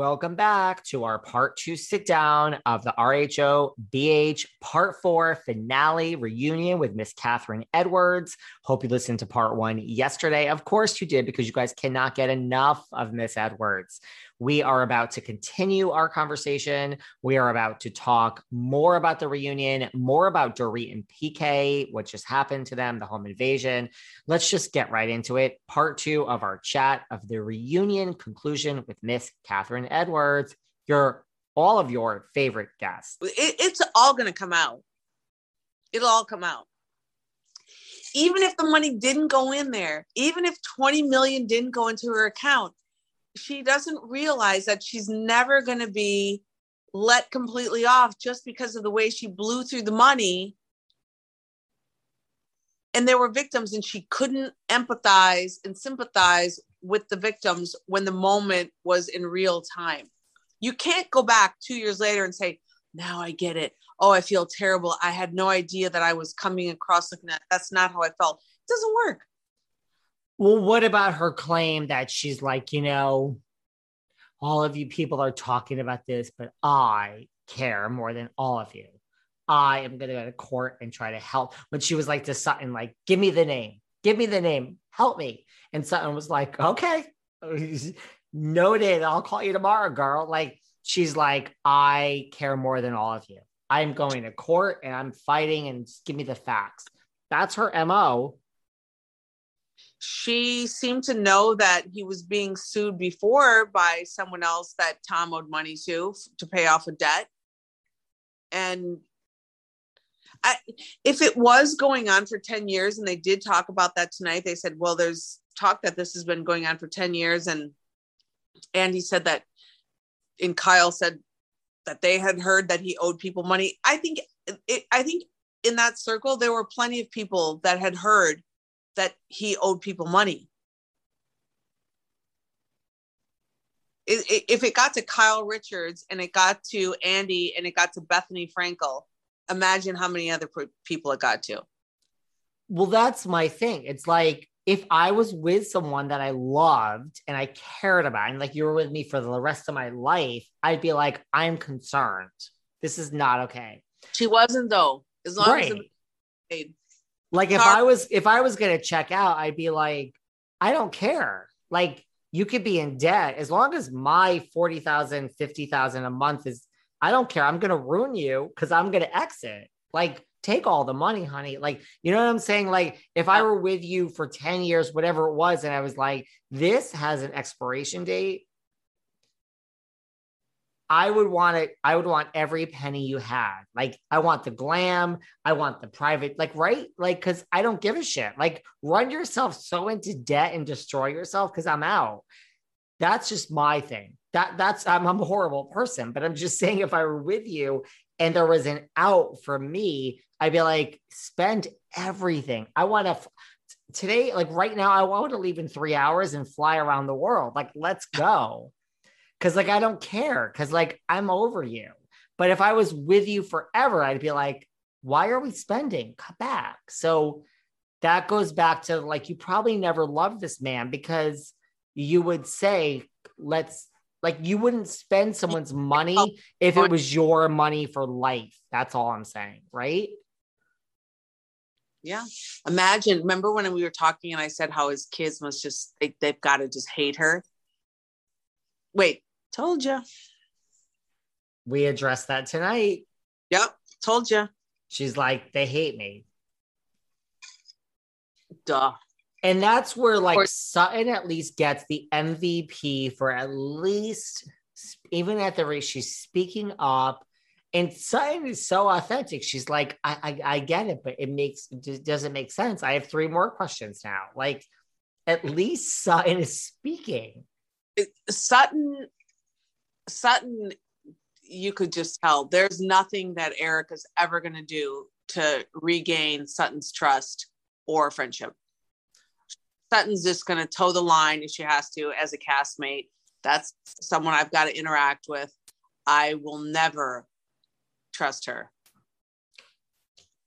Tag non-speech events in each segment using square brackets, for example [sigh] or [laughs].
Welcome back to our part two sit down of the RHO BH part four finale reunion with Miss Catherine Edwards. Hope you listened to part one yesterday. Of course, you did because you guys cannot get enough of Miss Edwards. We are about to continue our conversation. We are about to talk more about the reunion, more about Dorit and PK, what just happened to them, the home invasion. Let's just get right into it. Part two of our chat of the reunion conclusion with Miss Catherine Edwards, your all of your favorite guests. It, it's all going to come out. It'll all come out. Even if the money didn't go in there, even if 20 million didn't go into her account, she doesn't realize that she's never going to be let completely off just because of the way she blew through the money. And there were victims and she couldn't empathize and sympathize with the victims when the moment was in real time. You can't go back two years later and say now i get it. Oh i feel terrible. I had no idea that i was coming across like that. That's not how i felt. It doesn't work well, what about her claim that she's like, you know, all of you people are talking about this, but I care more than all of you. I am going to go to court and try to help. When she was like to Sutton, like, give me the name, give me the name, help me. And Sutton was like, okay, [laughs] noted. I'll call you tomorrow, girl. Like, she's like, I care more than all of you. I'm going to court and I'm fighting and give me the facts. That's her MO she seemed to know that he was being sued before by someone else that Tom owed money to to pay off a debt. And I, if it was going on for 10 years, and they did talk about that tonight, they said, well, there's talk that this has been going on for 10 years. And Andy said that, and Kyle said that they had heard that he owed people money. I think, it, I think in that circle, there were plenty of people that had heard that he owed people money. If it got to Kyle Richards and it got to Andy and it got to Bethenny Frankel, imagine how many other people it got to. Well, that's my thing. It's like if I was with someone that I loved and I cared about, and like you were with me for the rest of my life, I'd be like, I'm concerned. This is not okay. She wasn't though. As long right. as it like if I was if I was gonna check out, I'd be like, I don't care. Like you could be in debt as long as my 40,000, 50,000 a month is I don't care. I'm going to ruin you cuz I'm going to exit. Like take all the money, honey. Like, you know what I'm saying? Like if I were with you for 10 years whatever it was and I was like this has an expiration date, I would want it. I would want every penny you had. Like, I want the glam. I want the private, like, right? Like, cause I don't give a shit. Like, run yourself so into debt and destroy yourself because I'm out. That's just my thing. That that's I'm, I'm a horrible person, but I'm just [laughs] saying if I were with you and there was an out for me, I'd be like, spend everything. I want to today, like right now, I want to leave in three hours and fly around the world. Like, let's go. Cause like I don't care. Cause like I'm over you. But if I was with you forever, I'd be like, why are we spending? Cut back. So that goes back to like, you probably never loved this man because you would say, let's, like, you wouldn't spend someone's money if it was your money for life. That's all I'm saying. Right. Yeah. Imagine, remember when we were talking and I said how his kids must just, they, they've got to just hate her. Wait, told you. We addressed that tonight. Yep. Told you. She's like, they hate me. Duh. And that's where like Sutton at least gets the MVP for at least even at the rate she's speaking up. And Sutton is so authentic. She's like, I, I, I get it, but it makes it doesn't make sense. I have three more questions now. Like, at least Sutton is speaking. Sutton, Sutton, you could just tell there's nothing that Erika's ever going to do to regain Sutton's trust or friendship. Sutton's just going to toe the line if she has to as a castmate. That's someone I've got to interact with. I will never trust her.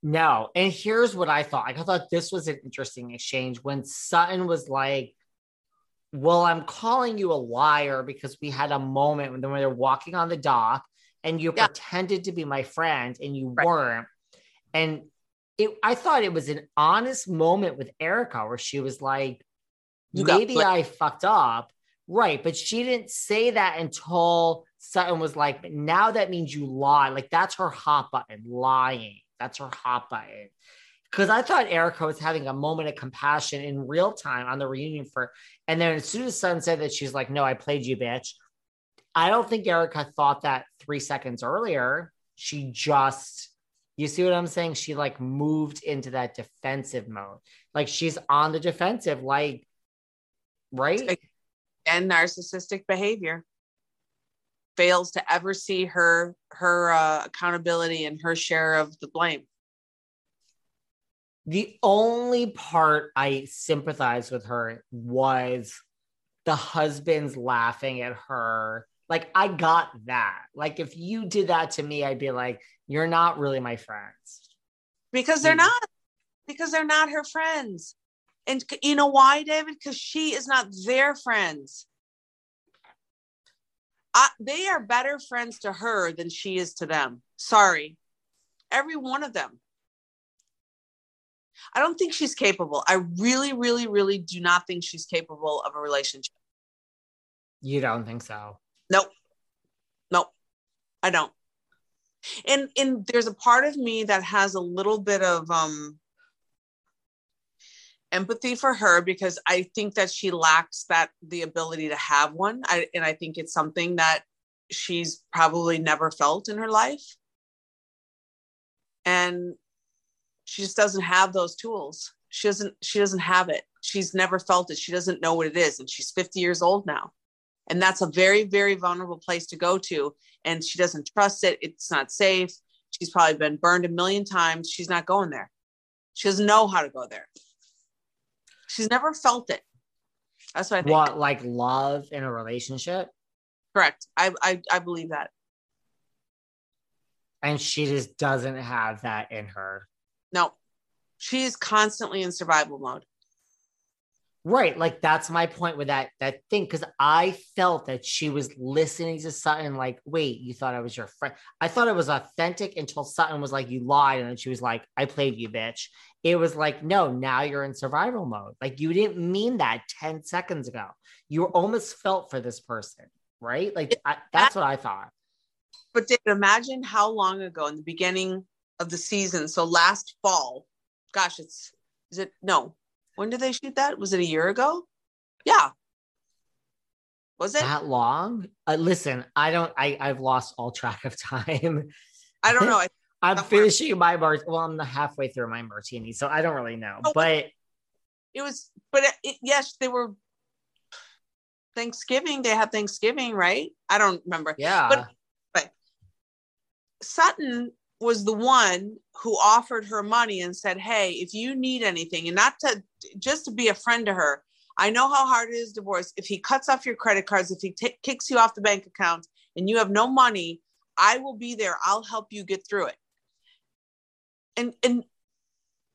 No. And here's what I thought. I thought this was an interesting exchange when Sutton was like, Well, I'm calling you a liar because we had a moment when we were walking on the dock and you yeah. pretended to be my friend and you right. weren't. And it, I thought it was an honest moment with Erika where she was like, you maybe got, I fucked up. Right. But she didn't say that until Sutton was like, but now that means you lie. Like that's her hot button, lying. That's her hot button. Because I thought Erika was having a moment of compassion in real time on the reunion for, and then as soon as Sun said that, she's like, no, I played you, bitch. I don't think Erika thought that three seconds earlier. She just you see what I'm saying? She like moved into that defensive mode. Like she's on the defensive, like, right? And narcissistic behavior fails to ever see her her uh, accountability and her share of the blame. The only part I sympathized with her was the husband's laughing at her like I got that. Like if you did that to me, I'd be like, you're not really my friends. Because they're not. Because they're not her friends. And you know why, David? Because she is not their friends. I, they are better friends to her than she is to them. Sorry. Every one of them. I don't think she's capable. I really, really, really do not think she's capable of a relationship. You don't think so? Nope. Nope. I don't. And and there's a part of me that has a little bit of um empathy for her because I think that she lacks that the ability to have one. I, and I think it's something that she's probably never felt in her life. And she just doesn't have those tools. She doesn't she doesn't have it. She's never felt it. She doesn't know what it is and she's 50 years old now. And that's a very very vulnerable place to go to and she doesn't trust it. It's not safe. She's probably been burned a million times. She's not going there. She doesn't know how to go there. She's never felt it. That's what i think. What like love in a relationship? Correct. I i, I believe that. And she just doesn't have that in her no she's constantly in survival mode Right. Like that's my point with that that thing. Cause I felt that she was listening to Sutton like, wait, you thought I was your friend. I thought it was authentic until Sutton was like, you lied. And then she was like, I played you, bitch. It was like, no, now you're in survival mode. Like you didn't mean that 10 seconds ago. You almost felt for this person. Right. Like I, that's what I thought. But David, imagine how long ago in the beginning of the season. So last fall, gosh, it's is it no, when did they shoot that? Was it a year ago? Yeah. Was it that long? Uh, listen, I don't. I I've lost all track of time. I don't know. I, [laughs] am finishing my bar. Well, I'm halfway through my martini, so I don't really know. Oh, but it was. But it, it, yes, they were. Thanksgiving. They had Thanksgiving, right? I don't remember. Yeah. But, but Sutton was the one who offered her money and said, Hey, if you need anything, and not to just to be a friend to her, I know how hard it is divorce. If he cuts off your credit cards, if he t- kicks you off the bank account and you have no money, I will be there. I'll help you get through it. And and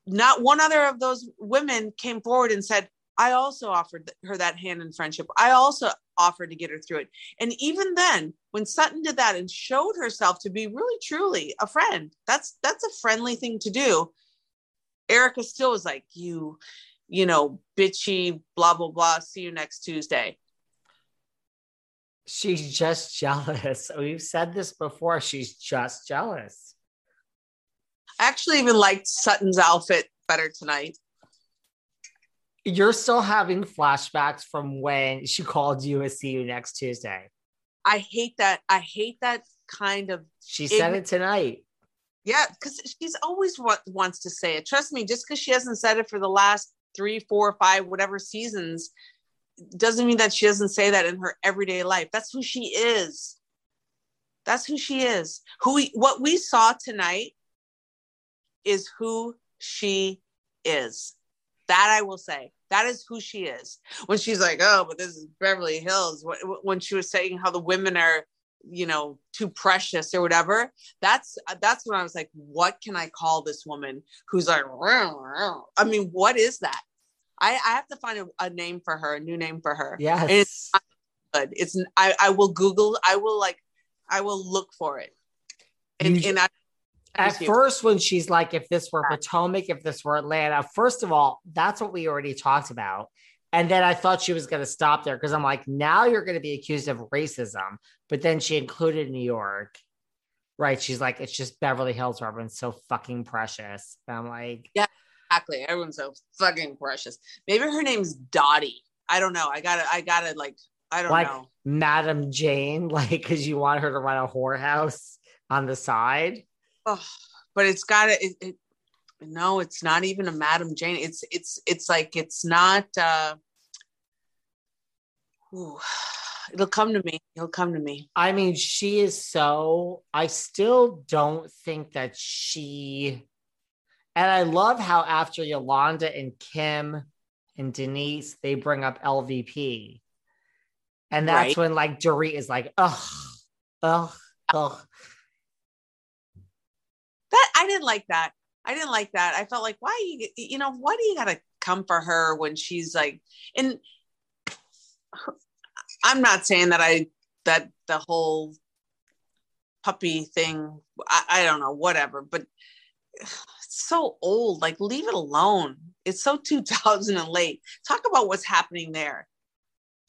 not one other of those women came forward and said, I also offered her that hand in friendship. I also offered to get her through it. And even then, when Sutton did that and showed herself to be really truly a friend, that's that's a friendly thing to do. Erika still was like, you, you know, bitchy, blah, blah, blah. See you next Tuesday. She's just jealous. [laughs] We've said this before. She's just jealous. I actually even liked Sutton's outfit better tonight. You're still having flashbacks from when she called you a see you next Tuesday. I hate that. I hate that kind of. She said it tonight. Yeah, because she's always what wants to say it. Trust me, just because she hasn't said it for the last three, four, five, whatever seasons, doesn't mean that she doesn't say that in her everyday life. That's who she is. That's who she is. Who we, what we saw tonight is who she is. That I will say. That is who she is. When she's like, "Oh, but this is Beverly Hills," when she was saying how the women are, you know, too precious or whatever. That's that's when I was like, "What can I call this woman who's like?" I mean, what is that? I, I have to find a, a, name for her, a new name for her. Yes. And it's good. It's I, I will Google, I will like I will look for it. And, you, and I at first when she's like, if this were Potomac, if this were Atlanta, first of all, that's what we already talked about. And then I thought she was going to stop there because I'm like, now you're going to be accused of racism. But then she included New York. Right. She's like, it's just Beverly Hills, where everyone's so fucking precious. And I'm like, yeah, exactly. Everyone's so fucking precious. Maybe her name's Dottie. I don't know. I gotta, I gotta like, I don't like know. Madam Jane, [laughs] like, because you want her to run a whorehouse on the side. Oh, but it's got it, it. No, it's not even a Madam Jane. It's it's it's like it's not. uh ooh, [sighs] It'll come to me. It'll come to me. I mean, she is so. I still don't think that she. And I love how after Yolanda and Kim and Denise, they bring up LVP. And that's right. when like Dorit is like, ugh, ugh, ugh. That I didn't like that. I didn't like that. I felt like, why you, you know, why do you gotta come for her when she's like, and I'm not saying that I that the whole puppy thing. I, I don't know, whatever, but it's so old. Like, leave it alone. It's so [laughs] 2000 and late. Talk about what's happening there.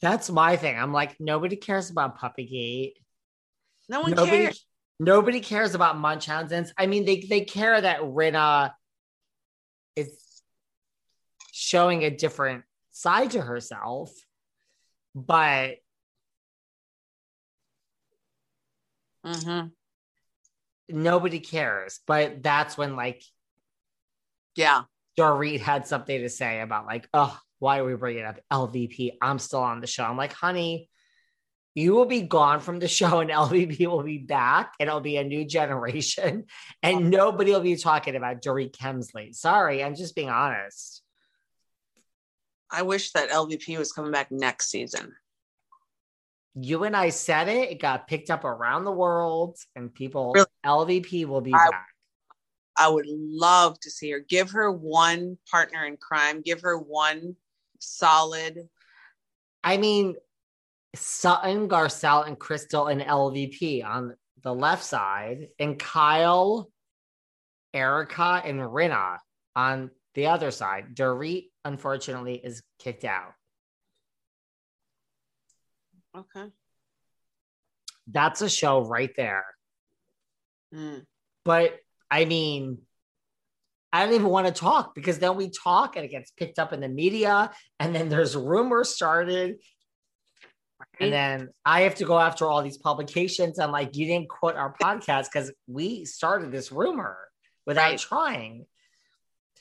That's my thing. I'm like, nobody cares about Puppygate. No one nobody, cares. Nobody cares about Munchausen's. I mean, they they care that Rinna is showing a different side to herself, but mm-hmm. nobody cares. But that's when, like, yeah, Dorit had something to say about like, oh, why are we bringing up LVP? I'm still on the show. I'm like, honey, you will be gone from the show and [laughs] LVP will be back and it'll be a new generation and nobody will be talking about Dorit Kemsley. Sorry, I'm just being honest. I wish that LVP was coming back next season. You and I said it, it got picked up around the world and people really? LVP will be I, back. I would love to see her. Give her one partner in crime, give her one solid I mean, Sutton, Garcelle, and Crystal and LVP on the left side, and Kyle, Erika, and Rinna on the other side. Dorit, unfortunately, is kicked out. Okay. That's a show right there. Mm. But I mean, I don't even want to talk because then we talk and it gets picked up in the media, and then there's rumors started, and then I have to go after all these publications. I'm like, you didn't quote our podcast because we started this rumor without right. trying.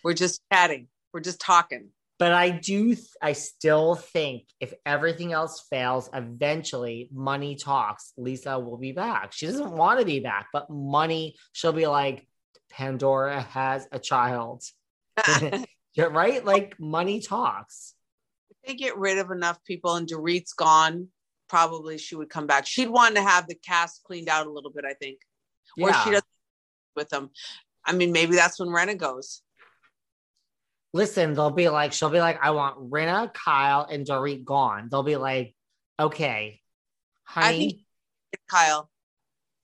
We're just chatting. We're just talking. But I do, I still think if everything else fails, eventually money talks. Lisa will be back. She doesn't want to be back, but money, she'll be like, Pandora has a child. [laughs] [laughs] right? Like money talks. They get rid of enough people and Dorit's gone, probably she would come back. She'd want to have the cast cleaned out a little bit, I think. Or she Yeah. doesn't with them. I mean, maybe that's when Rinna goes. Listen, they'll be like, she'll be like, I want Rinna, Kyle, and Dorit gone. They'll be like, okay, honey. I think Kyle.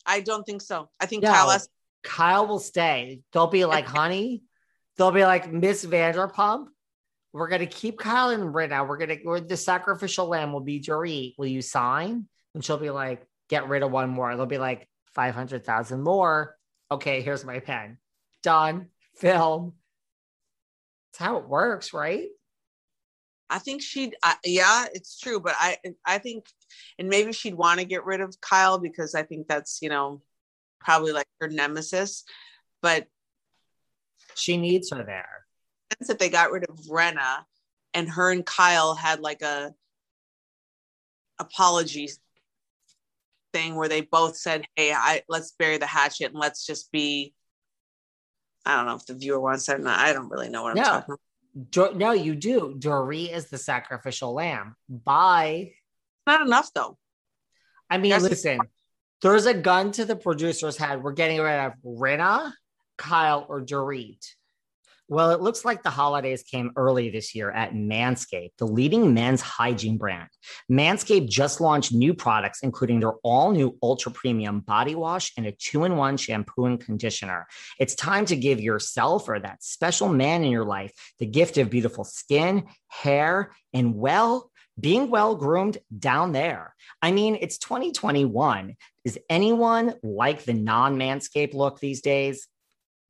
I don't think so. I think No. Kyle has Kyle will stay. They'll be like, [laughs] honey, they'll be like, Miss Vanderpump, we're gonna keep Kyle and Rinna. We're gonna we're, the sacrificial lamb will be Dorit. Will you sign? And she'll be like, get rid of one more. They'll be like, 500,000 more. Okay, here's my pen. Done. Film. That's how it works, right? I think she'd, I yeah, it's true, but I, I think, and maybe she'd want to get rid of Kyle because I think that's, you know, probably like her nemesis. But She needs her there. Since that they got rid of Rinna, and her and Kyle had like a apology thing where they both said, "Hey, I let's bury the hatchet and let's just be." I don't know if the viewer wants that. or not. I don't really know what I'm talking about. Do- no, you do. Dorit is the sacrificial lamb. Bye. Not enough though. I mean, Yes. listen, there's a gun to the producer's head. We're getting rid of Rinna, Kyle, or Dorit. Well, it looks like the holidays came early this year at Manscaped, the leading men's hygiene brand. Manscaped just launched new products, including their all new ultra premium body wash and a two in one shampoo and conditioner. It's time to give yourself or that special man in your life the gift of beautiful skin, hair, and well, being well groomed down there. I mean, it's 2021. Is anyone like the non Manscaped look these days?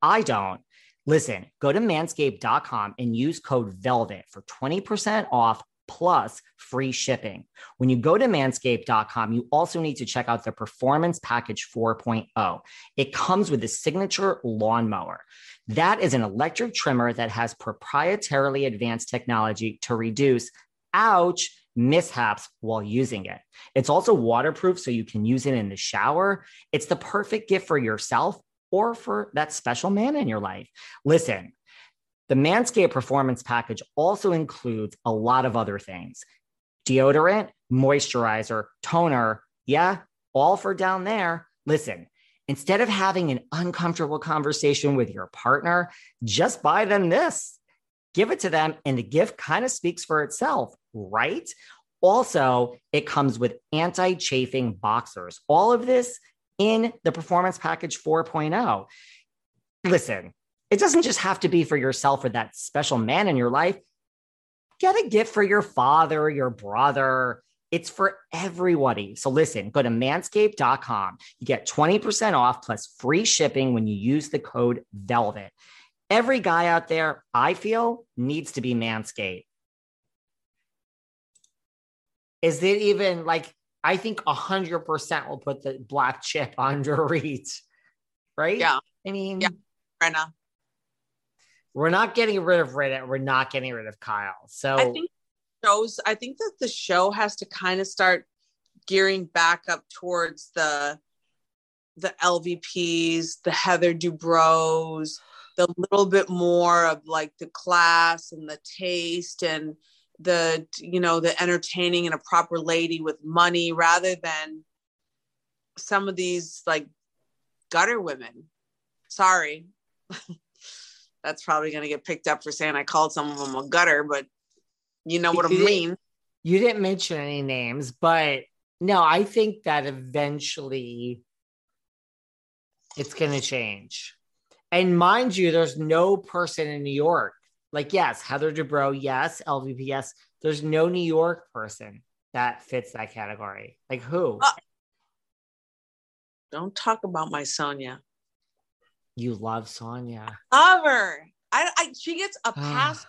I don't. Listen, go to manscaped.com and use code VELVET for 20% off plus free shipping. When you go to manscaped.com, you also need to check out the Performance Package 4.0. It comes with a signature lawnmower. That is an electric trimmer that has proprietarily advanced technology to reduce, ouch, mishaps while using it. It's also waterproof, so you can use it in the shower. It's the perfect gift for yourself or for that special man in your life. Listen, the Manscaped Performance Package also includes a lot of other things deodorant, moisturizer, toner. Yeah, all for down there. Listen, instead of having an uncomfortable conversation with your partner, just buy them this. Give it to them, and the gift kind of speaks for itself, right? Also, it comes with anti chafing boxers. All of this in the Performance Package 4.0. Listen, it doesn't just have to be for yourself or that special man in your life. Get a gift for your father, your brother. It's for everybody. So listen, go to manscaped.com. You get 20% off plus free shipping when you use the code VELVET. Every guy out there, I feel, needs to be manscaped. Is it even like I think hundred percent will put the black chip [laughs] on Dorit, right? Yeah. I mean, Yeah. Rinna. we're not getting rid of Reddit. We're not getting rid of Kyle. So I think shows. I think that the show has to kind of start gearing back up towards the the LVPs, the Heather Dubrows, the little bit more of like the class and the taste and the you know the entertaining and a proper lady with money rather than some of these like gutter women. Sorry. [laughs] That's probably going to get picked up for saying I called some of them a gutter, but you know what I mean. you didn't mention any names, but no, I think that eventually it's going to change. And mind you, there's no person in New York. Like, yes, Heather Dubrow, yes, LVP, yes. There's no New York person that fits that category. Like, who? Uh, Don't talk about my Sonja. you love Sonja. Love her. I, I she gets a [sighs] pass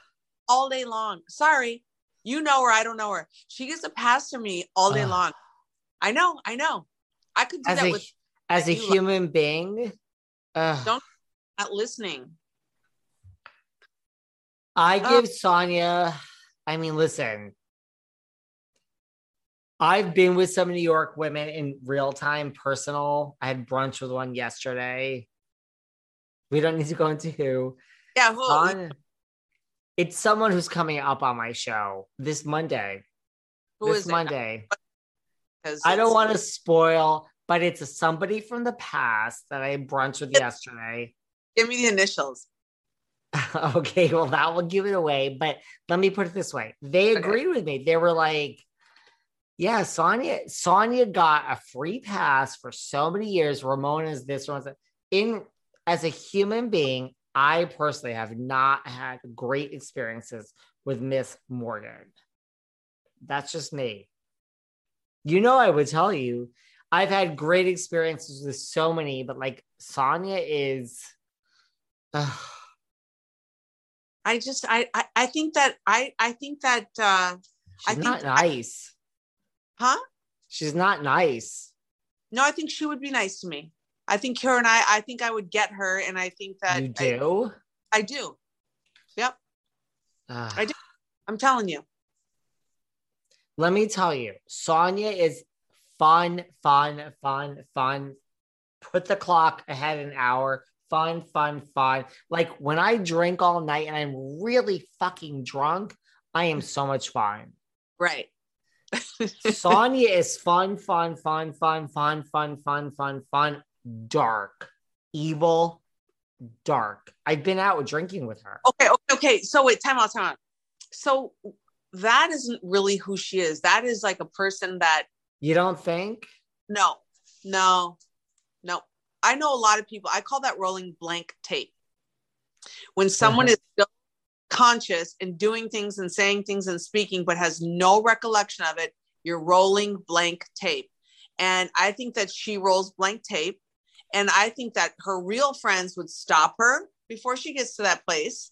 all day long. Sorry, you know her. I don't know her. She gets a pass to me all day long. I know. I know. I could do as that a, with as a you love- human being, ugh. Don't- not listening. I Uh, give Sonja, I mean, listen, I've been with some New York women in real time, personal. I had brunch with one yesterday. We don't need to go into who. Yeah. Who, it's someone who's coming up on my show this Monday. who this is? Monday. I don't want to spoil, but it's a somebody from the past that I brunched with yesterday. give me the initials. [laughs] okay, well, that will give it away. But let me put it this way: they Okay. with me. They were like, "Yeah, Sonja, Sonja got a free pass for so many years. Ramona's this, Ramona's that." In as a human being, I personally have not had great experiences with Miss Morgan. That's just me. You know, I would tell you, I've had great experiences with so many, but like Sonja is. ugh, I just I I, I think that I I think that uh I think She's not I- nice. huh? She's not nice. No, I think she would be nice to me. I think her and I I think I would get her and I think that you I, do? I do. Yep. Ugh. I do. I'm telling you. Let me tell you, Sonja is fun, fun, fun, fun. Put the clock ahead an hour. Fun, fun, fun. Like when I drink all night and I'm really fucking drunk, I am so much fun. Right. Sonja [laughs] is fun, fun, fun, fun, fun, fun, fun, fun, fun, dark, evil, dark. I've been out drinking with her. Okay, okay, okay. So wait, time out, time out. So that isn't really who she is. That is like a person that You don't think? no, no, no. I know a lot of people. I call that rolling blank tape. When someone is still conscious and doing things and saying things and speaking, but has no recollection of it, you're rolling blank tape. And I think that she rolls blank tape. And I think that her real friends would stop her before she gets to that place.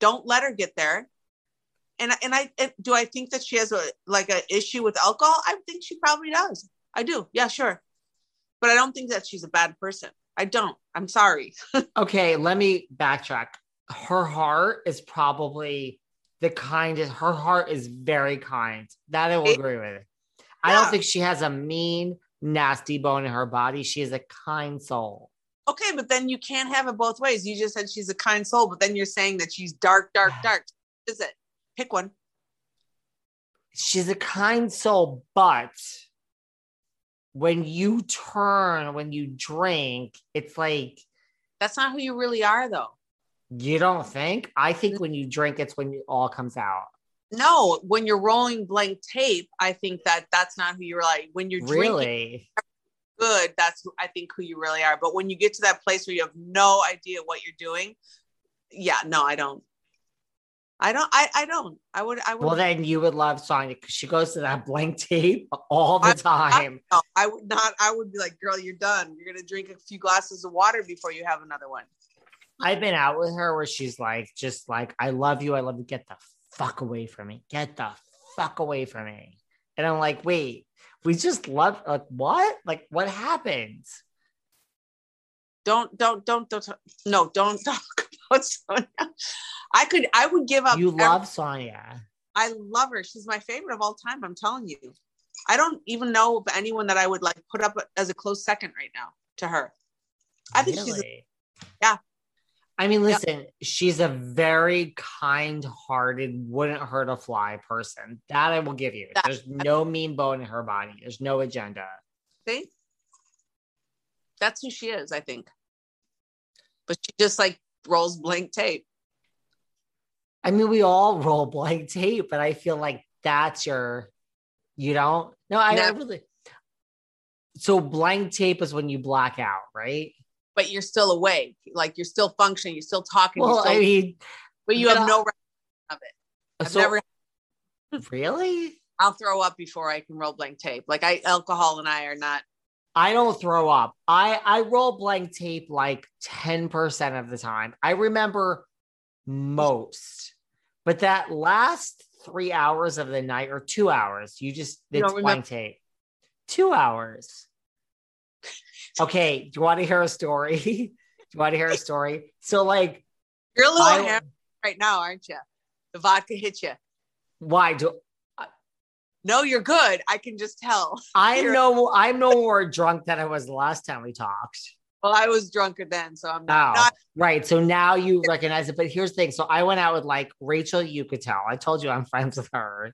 Don't let her get there. And and I and do I think that she has a like an issue with alcohol? I think she probably does. I do. Yeah, sure. But I don't think that she's a bad person. I don't. I'm sorry. [laughs] Okay, let me backtrack. Her heart is probably the kindest. Her heart is very kind. That I will It- agree with. I don't think she has a mean, nasty bone in her body. She is a kind soul. Okay, but then you can't have it both ways. You just said she's a kind soul, but then you're saying that she's dark, dark, dark. What is it? Pick one. She's a kind soul, but when you turn, when you drink, it's like That's not who you really are, though. you don't think. I think when you drink, it's when it all comes out. No, when you're rolling blank tape, I think that that's not who you're like. When you're drinking Really? good, that's who, I think who you really are. But when you get to that place where you have no idea what you're doing, yeah, no, I don't. I don't. I, I don't. I would. I would. Well, then you would love Sonja because she goes to that blank tape all the I- time. no, I would not. I would be like, girl, you're done. You're gonna drink a few glasses of water before you have another one. I've been out with her where she's like, just like, I love you. I love you. Get the fuck away from me. Get the fuck away from me. And I'm like, wait, we just love, like, what? Like, what happened? Don't, don't, don't, don't. No, don't [laughs] talk about [laughs] Sonja. I could. I would give up. You every- love Sonja. I love her. She's my favorite of all time. I'm telling you. I don't even know of anyone that I would like put up as a close second right now to her. I think she's Really? yeah. I mean, listen, she's a very kind hearted, wouldn't hurt a fly person. That I will give you. That- There's no mean bone in her body, there's no agenda. See? That's who she is, I think. But she just like rolls blank tape. I mean, we all roll blank tape, but I feel like that's your, you don't. No, I, I Never. really. So blank tape is when you black out, right? But you're still awake, like you're still functioning, you're still talking, you're Well, still, I mean, but you but have I- no record of it. I've so never. really, I'll throw up before I can roll blank tape. Like I, alcohol and I are not. I don't throw up. I I roll blank tape like ten percent of the time. I remember most, but that last three hours of the night or two hours, you just You it's don't blank tape. Two hours. Okay, do you want to hear a story? [laughs] do you want to hear a story? So, like, You're a little I- right now, aren't you? The vodka hit you. why do No, you're good. I can just tell. [laughs] I'm You're- no I'm no more drunk than I was the last time we talked? Well, I was drunker then, so I'm Oh, not. not right. So now you [laughs] recognize it. But here's the thing. So I went out with like Rachel Uchitel. I told you I'm [laughs] friends with her.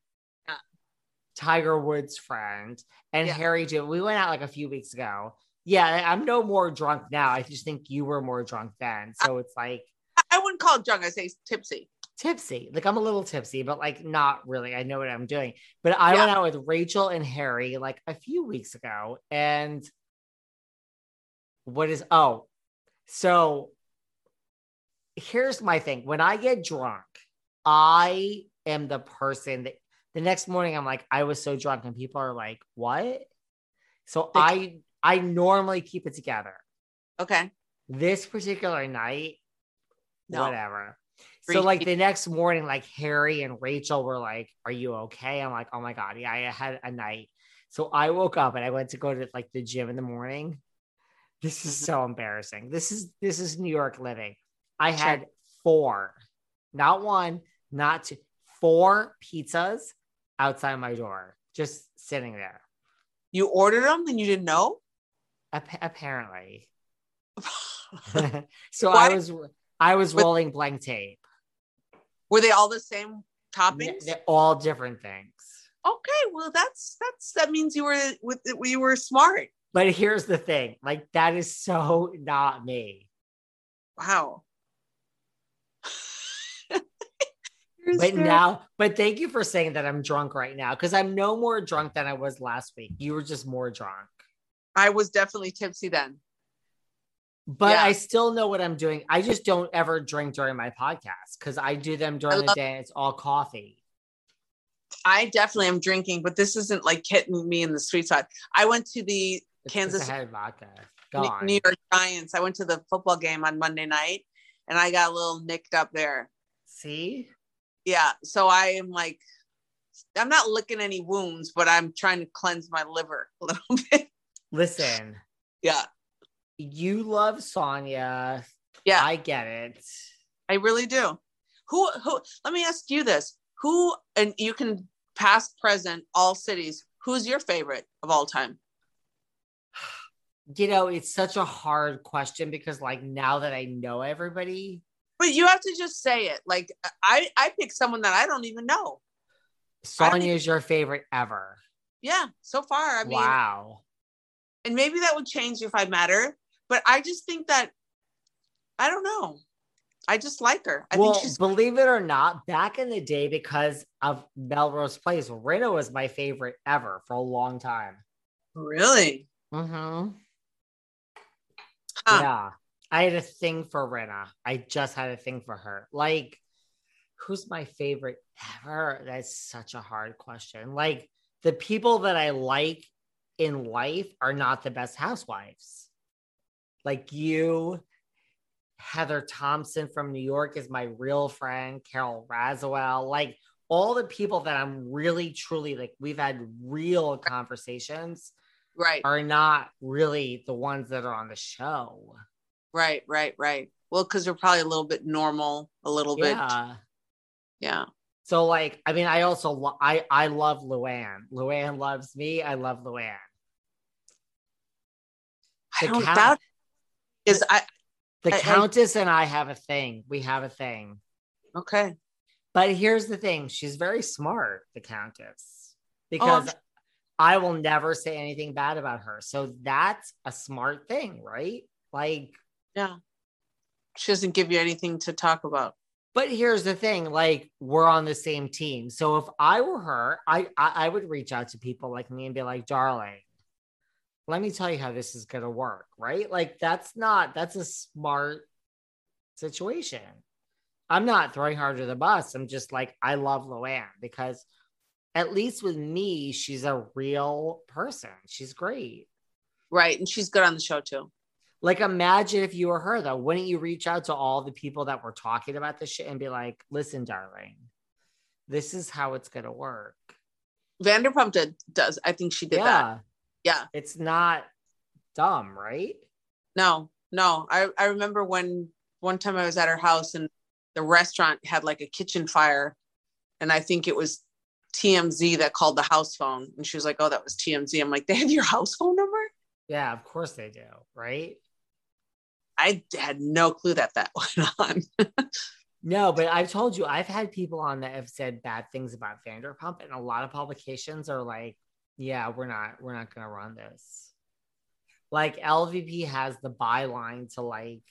Tiger Woods' friend, and Yeah. Harry too. We went out like a few weeks ago. Yeah, I'm no more drunk now. I just think you were more drunk then. So it's like I- I wouldn't call it drunk. I say tipsy. Tipsy. Like I'm a little tipsy, but like not really. I know what I'm doing. But I Yeah. went out with Rachel and Harry like a few weeks ago. And what is oh, so here's my thing. When I get drunk, I am the person that the next morning I'm like, I was so drunk, and people are like, What? So I I normally keep it together. Okay. This particular night, No. whatever. So like the next morning, like Harry and Rachel were like, "Are you okay?" I'm like, "Oh my god, yeah, I had a night." So I woke up and I went to go to like the gym in the morning. This is Mhm. so embarrassing. This is this is New York living. I had four, not one, not two, four pizzas outside my door, just sitting there. You ordered them and you didn't know? Ap- apparently, [laughs] [laughs] so I was I was rolling blank tape. Were they all the same toppings? They're all different things. Okay, well that's that's that means you were with you were smart. But here's the thing like, that is so not me. Wow. [laughs] But serious. now, but thank you for saying that I'm drunk right now because I'm no more drunk than I was last week. You were just more drunk. I was definitely tipsy then. But Yeah. I still know what I'm doing. I just don't ever drink during my podcast because I do them during the day. It's all coffee. I definitely am drinking, but this isn't like hitting me in the sweet spot. I went to the It's Kansas- vodka. Go New- on. New York Giants. I went to the football game on Monday night and I got a little nicked up there. See? Yeah. So I am like, I'm not licking any wounds, but I'm trying to cleanse my liver a little [laughs] bit. Listen, Yeah. You love Sonja. Yeah. I get it. I really do. Who who let me ask you this. Who and you can past, present, all cities, who's your favorite of all time? You know, it's such a hard question because, like, now that I know everybody, But you have to just say it. Like I I pick someone that I don't even know. Sonja is your favorite ever. Yeah, so far. I mean, wow. and maybe that would change if I met her, but I just think that I don't know. I just like her. I well, think she's believe it or not, back in the day, because of Melrose Place, Rita was my favorite ever for a long time. really Mm-hmm. Huh. Yeah. I had a thing for Rinna. I just had a thing for her. Like, who's my favorite ever? That's such a hard question. Like, the people that I like in life are not the best housewives. Like you, Heather Thomson from New York is my real friend, Carole Radziwill. Like all the people that I'm really, truly like, we've had real conversations right, are not really the ones that are on the show. right, right, right. Well, because they're probably a little bit normal, a little bit. Yeah. Yeah. So like, I mean, I also lo- I I love Luann. Luann loves me. I love Luann. I don't count- doubt is I The I- I- Countess and I have a thing. We have a thing. okay. But here's the thing: she's very smart, the Countess, Oh, because I will never say anything bad about her. So that's a smart thing, right? Like, Yeah. She doesn't give you anything to talk about. but here's the thing: like, we're on the same team. So if I were her, I I, I would reach out to people like me and be like, "Darling, let me tell you how this is gonna work." Right? Like, that's not that's a smart situation. I'm not throwing her under the bus. I'm just like, I love Luann because at least with me, she's a real person. She's great. Right. And she's good on the show too. Like, imagine if you were her, though. Wouldn't you reach out to all the people that were talking about this shit and be like, listen, darling, this is how it's going to work? Vanderpump did, does. I think she did yeah. that. Yeah. It's not dumb, right? No, no. I, I remember when one time I was at her house and the restaurant had like a kitchen fire. And I think it was TMZ that called the house phone. And she was like, oh, that was TMZ. I'm like, they have your [laughs] house phone number? Yeah, of course they do, right? I had no clue that that [laughs] went on. No, but I've told you, I've had people on that have said bad things about Vanderpump, and a lot of publications are like, "Yeah, we're not, we're not going to run this." Like LVP has the byline to like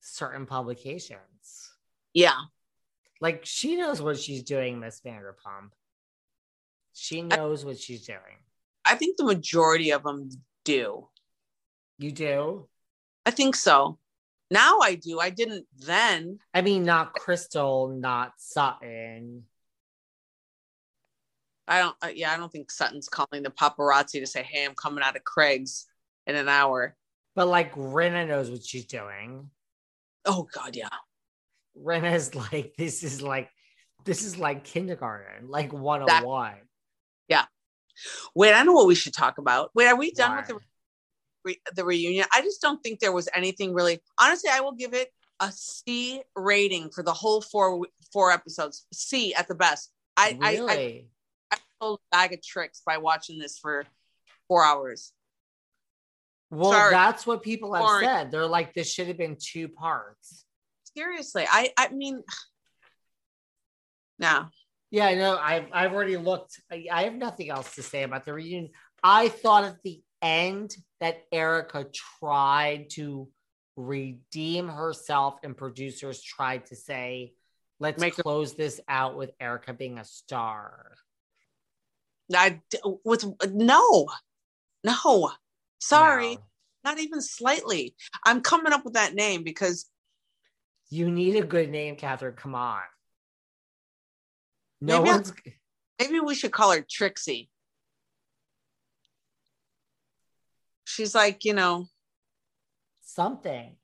certain publications. Yeah. Like she knows what she's doing, Miss Vanderpump. She knows what she's doing. I think the majority of them do. You do? I think so. Now I do. I didn't then. I mean, not Crystal, not Sutton. I don't, uh, yeah, I don't think Sutton's calling the paparazzi to say, hey, I'm coming out of Craig's in an hour. But like Rinna knows what she's doing. Oh, God, yeah. Rinna's like, this is like, this is like kindergarten, like 101. That, yeah. Wait, I know what we should talk about. Wait, are we done Why? with the re- the reunion. I just don't think there was anything really. Honestly, I will give it a C rating for the whole four four episodes. C at the best. I really? I, I, A bag of tricks by watching this for four hours. Well, Sorry. that's what people have Boring. said. They're like, this should have been two parts. Seriously, I I mean, [sighs] no. Yeah, I know. I've I've already looked. I, I have nothing else to say about the reunion. I thought at the end that Erika tried to redeem herself and producers tried to say, let's Make close this out with Erika being a star. I with no, no, sorry, no. not even slightly. I'm coming up with that name because you need a good name, Catherine. Come on. No maybe one's. I, maybe we should call her Trixie. she's like, you know, something.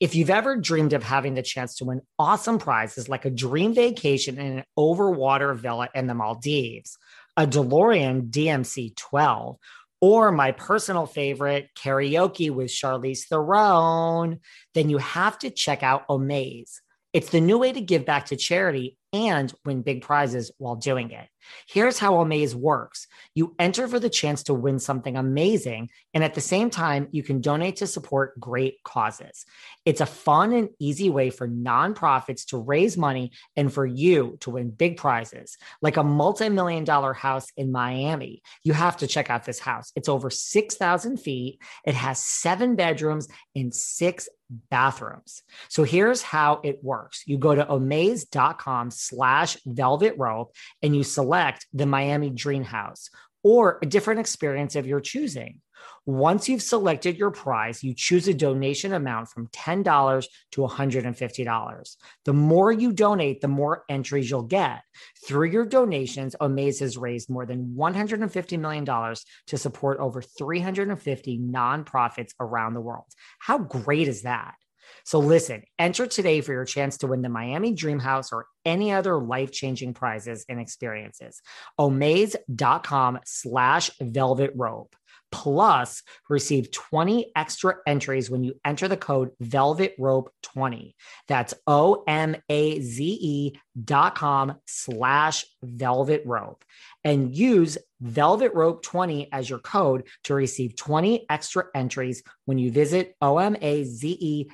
If you've ever dreamed of having the chance to win awesome prizes like a dream vacation in an overwater villa in the Maldives, a DeLorean DMC 12, or my personal favorite, karaoke with Charlize Theron, then you have to check out Omaze. It's the new way to give back to charity and win big prizes while doing it. Here's how Omaze works you enter for the chance to win something amazing, and at the same time, you can donate to support great causes. It's a fun and easy way for nonprofits to raise money and for you to win big prizes, like a multi million dollar house in Miami. You have to check out this house. It's over 6,000 feet, it has seven bedrooms and six bathrooms. So here's how it works. You go to omaze.com slash velvet rope and you select the Miami Dream House or a different experience of your choosing. Once you've selected your prize, you choose a donation amount from $10 to $150. The more you donate, the more entries you'll get. Through your donations, Omaze has raised more than $150 million to support over 350 nonprofits around the world. How great is that? So listen, enter today for your chance to win the Miami Dream House or any other life-changing prizes and experiences. Omaze.com slash velvet rope. Plus, receive 20 extra entries when you enter the code Velvet Rope 20. That's O M A Z E dot com slash Velvet Rope and use Velvet Rope 20 as your code to receive 20 extra entries when you visit omaze.com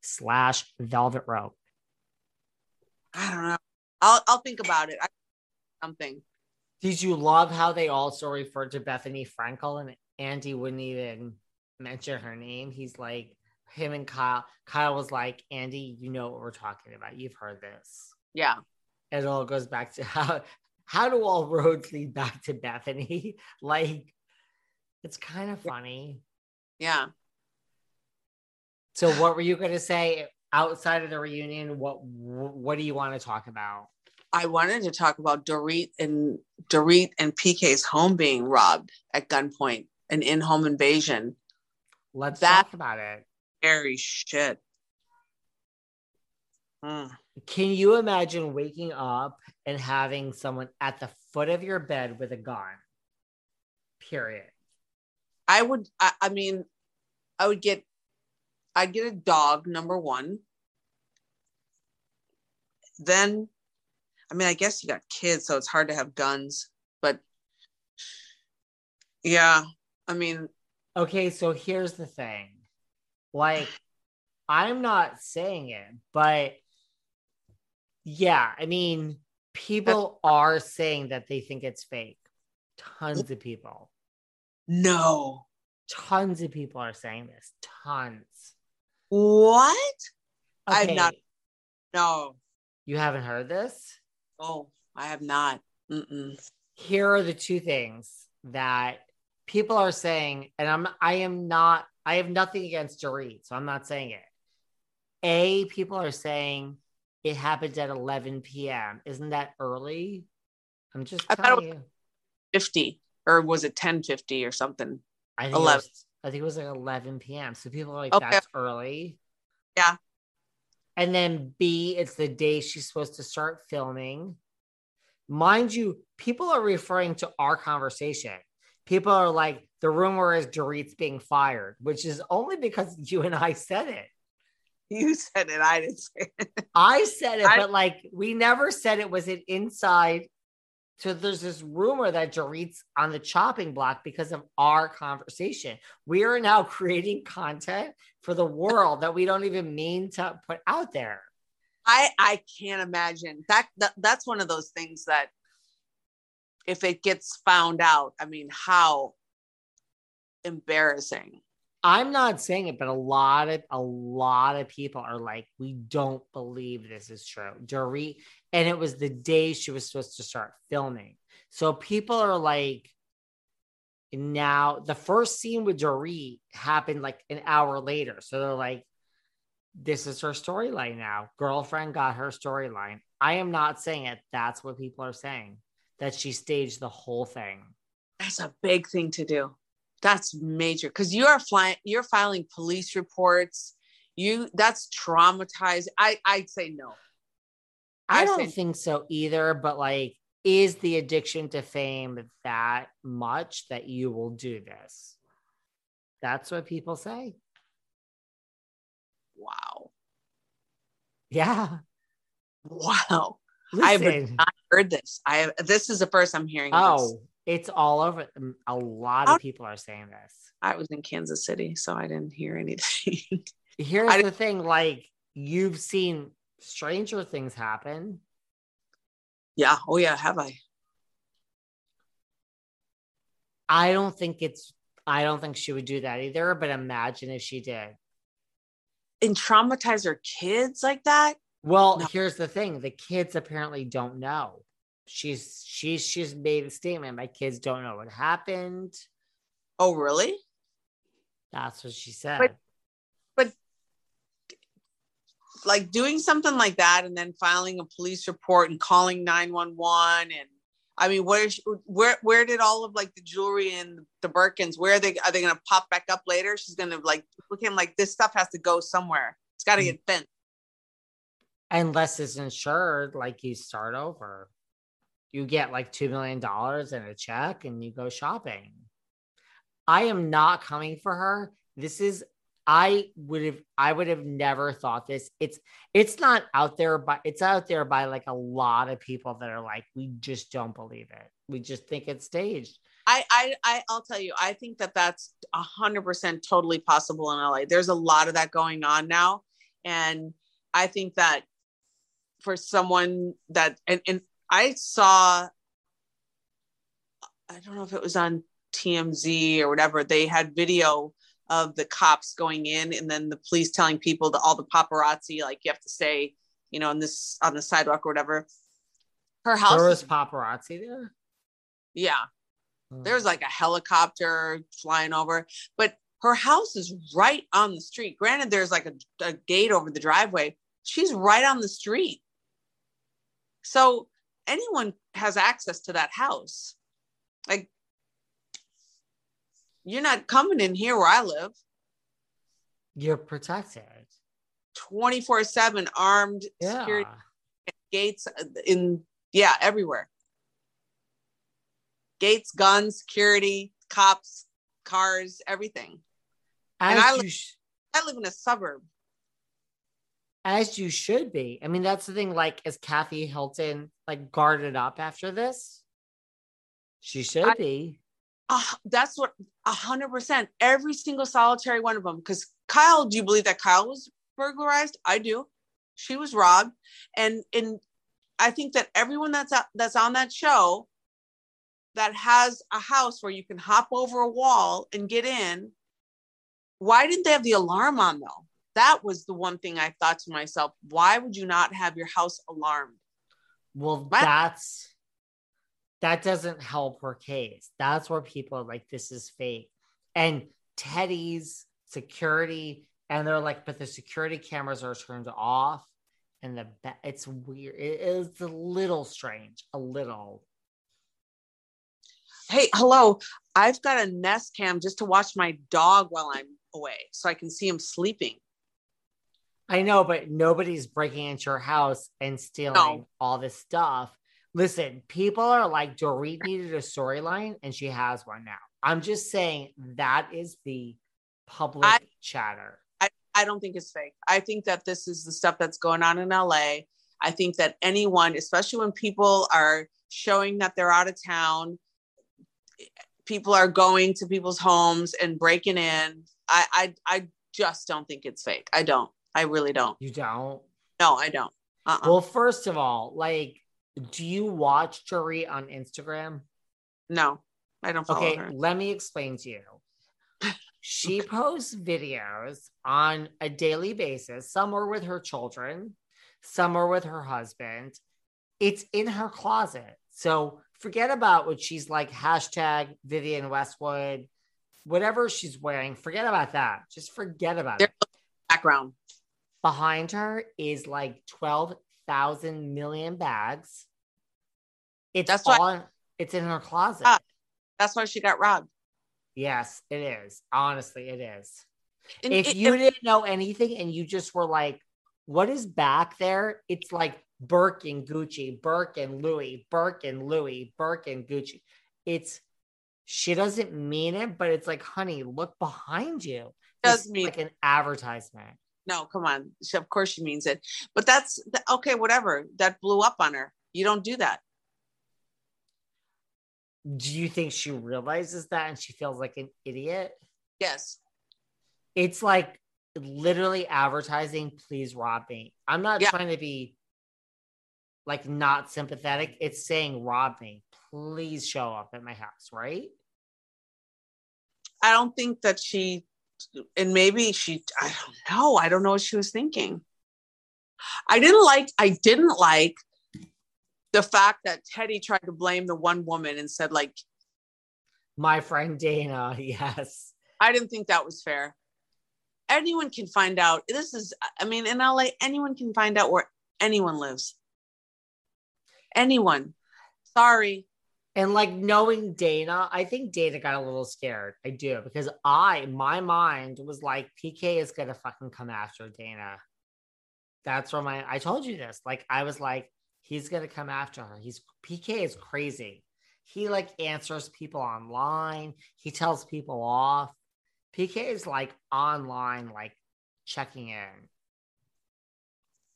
slash velvet rope. I don't know. I'll, I'll think about it. I, something. Did you love how they also referred to Bethenny Frankel and Andy wouldn't even mention her name? He's like, him and Kyle. Kyle was like, Andy, you know what we're talking about. You've heard this. Yeah. It all goes back to how how do all [laughs] roads lead back to Bethenny? [laughs] like, it's kind of funny. Yeah. So, what were you going to say outside of the reunion? What What do you want to talk about? I wanted to talk about Dorit and Dorit and PK's home being robbed at gunpoint, an in-home invasion. Let's that, talk about it. Scary shit. Mm. Can you imagine waking up and having someone at the foot of your bed with a gun? Period. I would, I, I mean, I would get, I'd get a dog, number one. Then, I mean, I guess you got kids, so it's hard to have guns, but yeah, I mean. Okay, so here's the thing. Like, I'm not saying it, but Yeah, I mean, people are saying that they think it's fake. Tons of people. No. Tons of people are saying this. Tons. What? Okay. I've not. No. You haven't heard this? Oh, I have not. Mm-mm. Here are the two things that people are saying, and I'm I am not I have nothing against Dorit, so I'm not saying it. A, people are saying it happened at 11 p.m. Isn't that early? I'm just I telling you. 50 or was it 1050 or something? I think 11. It was, I think it was like 11 p.m. So people are like, Okay. that's early. Yeah. And then B, it's the day she's supposed to start filming. Mind you, people are referring to our conversation. People are like, the rumor is Dorit's being fired, which is only because you and I said it. You said it. I didn't say it. I said it, I- but like we never said it was an inside. So there's this rumor that Dorit's on the chopping block because of our conversation. We are now [laughs] creating content for the world that we don't even mean to put out there. I I can't imagine that, that. That's one of those things that if it gets found out, I mean, how embarrassing. I'm not saying it, but a lot of a lot of people are like, we don't believe this is true. Dorit, and it was the day she was supposed to start filming. So people are like, now the first scene with Dorit happened like an hour later. So they're like, this is her storyline now. Girlfriend got her storyline. I am not saying it. That's what people are saying. That she staged the whole thing. That's a big thing to do. That's major because you are flying. You're filing police reports. You that's traumatized. I I'd say no. I I don't think- think so either, but like, is the addiction to fame that much that you will do this? That's what people say. Wow. Yeah. Wow. I've Listen. not heard this. I have, this is the first I'm hearing. of this. Oh, it's all over. A lot of people are saying this. I was in Kansas City, so I didn't hear anything. [laughs] Here's I- the thing like, you've seen stranger things happen. yeah. Oh yeah. Have I? I don't think it's, I don't think she would do that either, but imagine if she did. And traumatize her kids like that? Well, No. here's the thing: the kids apparently don't know. She's she's she's made a statement. My kids don't know what happened. Oh really? That's what she said. But- Like doing something like that and then filing a police report and calling 911 and I mean, where where where did all of like the jewelry and the Birkins? Where are they? Are they going to pop back up later? She's going to like look him like this stuff has to go somewhere. It's got to Mm. get fenced. Unless it's insured, like you start over. You get like two million dollars in a check and you go shopping. I am not coming for her. This is I would have I would have never thought this. It's it's not out there, but it's out there by like a lot of people that are like, we just don't believe it. We just think it's staged. I, I, I, I'll tell you, I think that that's a hundred percent totally possible in LA. There's a lot of that going on now. And I think that for someone that, and, and I saw, I don't know if it was on TMZ or whatever, they had video of the cops going in and then the police telling people that all the paparazzi, like you have to stay, you know, on this, on the sidewalk or whatever. Her house, There is- was paparazzi there. yeah, hmm. there's like a helicopter flying over, but her house is right on the street. Granted, there's like a, a gate over the driveway. She's right on the street. So anyone has access to that house. Like, you're not coming in here where I live you're protected. 24 7 armed Yeah. security gates uh, in, yeah, everywhere. Gates, guns, security, cops, cars, everything. As And I you li- sh- I live in a suburb. As you should be. I mean, that's the thing. Like, is Kathy Hilton like guarded up after this? She should I- be. Uh, that's what a hundred percent. Every single solitary one of them. Because Kyle, do you believe that Kyle was burglarized? I do. She was robbed, and and I think that everyone that's out, that's on that show that has a house where you can hop over a wall and get in, why didn't they have the alarm on though? That was the one thing I thought to myself. Why would you not have your house alarmed? Well, that's that doesn't help her case. That's where people are like, this is fake. And Teddy's security, and they're like, but the security cameras are turned off. And the it's weird. It is a little strange, a little. Hey, hello. I've got a Nest cam just to watch my dog while I'm away, so I can see him sleeping. I know, but nobody's breaking into your house and stealing no. all this stuff. Listen, people are like, Dorit needed a storyline and she has one now. I'm just saying that is the public I, chatter. I, I don't think it's fake. I think that this is the stuff that's going on in LA. I think that anyone, especially when people are showing that they're out of town, people are going to people's homes and breaking in. I, I, I just don't think it's fake. I don't. I really don't. You don't? No, I don't. Uh-uh. Well, first of all, like, do you watch Dorit on Instagram? No, I don't okay, her. let me explain to you. [laughs] she posts videos on a daily basis. Some are with her children, some are with her husband. It's in her closet. So forget about what she's like, hashtag Vivienne Westwood, whatever she's wearing. Forget about that. Just forget about it. Background. Behind her is like 12,000 million bags. It's that's all, why, it's in her closet. Uh, that's why she got robbed. Yes, it is. Honestly, it is. And if it, you it, didn't know anything and you just were like, what is back there? It's like Birkin Gucci, Birkin Louis, Birkin Louis, Birkin Gucci. It's she doesn't mean it, but it's like, honey, look behind you. Does mean like an advertisement no, come on. She, of course she means it. But that's okay, whatever. That blew up on her. You don't do that. Do you think she realizes that and she feels like an idiot? Yes. It's like literally advertising, please rob me. I'm not yeah. trying to be like not sympathetic. It's saying rob me. Please show up at my house, right? I don't think that she and maybe she i don't know i don't know what she was thinking. I didn't like i didn't like the fact that Teddi tried to blame the one woman and said like my friend dana [laughs] yes. I didn't think that was fair. Anyone can find out. This is i mean in la anyone can find out where anyone lives. Anyone. Sorry and like knowing Dana, I think Dana got a little scared. I do because I, my mind was like, PK is gonna fucking come after Dana. That's where my I told you this. Like I was like, he's gonna come after her. He's PK is crazy. He like answers people online. He tells people off. PK is like online, like checking in.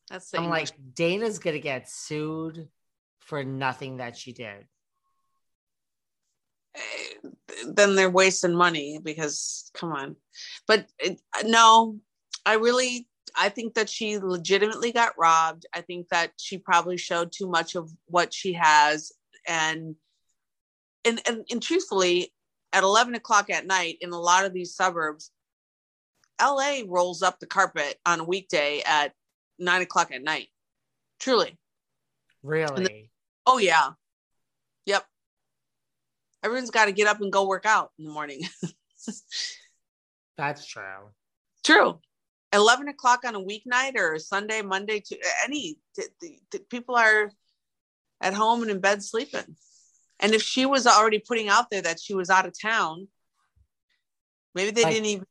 That's I'm like Dana's gonna get sued for nothing that she did then they're wasting money because come on. But it, no i really i think that she legitimately got robbed. I think that she probably showed too much of what she has. And and and, and truthfully at 11 o'clock at night in a lot of these suburbs la rolls up the carpet on a weekday at 9 o'clock at night. Truly. Really? Then, oh yeah everyone's got to get up and go work out in the morning. [laughs] That's true. True. 11 o'clock on a weeknight or Sunday, Monday, to any people are at home and in bed sleeping. And if she was already putting out there that she was out of town, maybe they like, didn't even.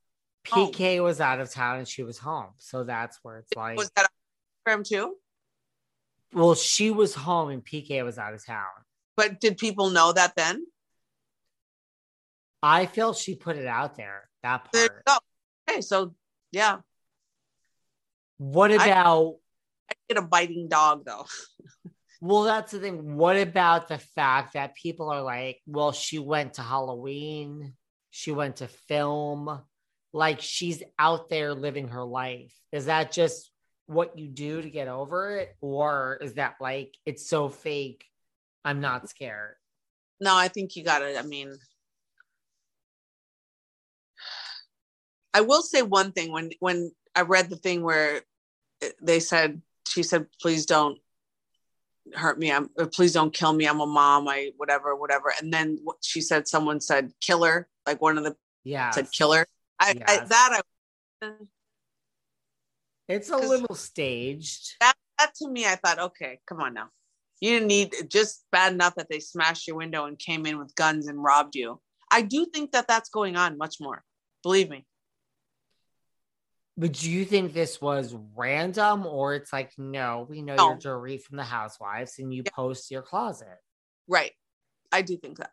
PK home. was out of town and she was home. So that's where it's like. Was that program too? Well, she was home and PK was out of town. But did people know that then? I feel she put it out there. That part. Okay, so yeah. What about? I, I get a biting dog though. [laughs] well, that's the thing. What about the fact that people are like, well, she went to Halloween, she went to film, like she's out there living her life. Is that just what you do to get over it, or is that like it's so fake? I'm not scared. No, I think you got it. I mean, I will say one thing when when I read the thing where they said she said please don't hurt me. I'm please don't kill me. I'm a mom. I whatever whatever. And then she said someone said killer like one of the yeah said killer i, yes. I that i it's a little staged. That, that to me i thought okay come on now. You didn't need just bad enough that they smashed your window and came in with guns and robbed you. I do think that that's going on much more. Believe me but do you think this was random or it's like, no, we know No. you're Dorit from the Housewives and you post your closet? right i do think that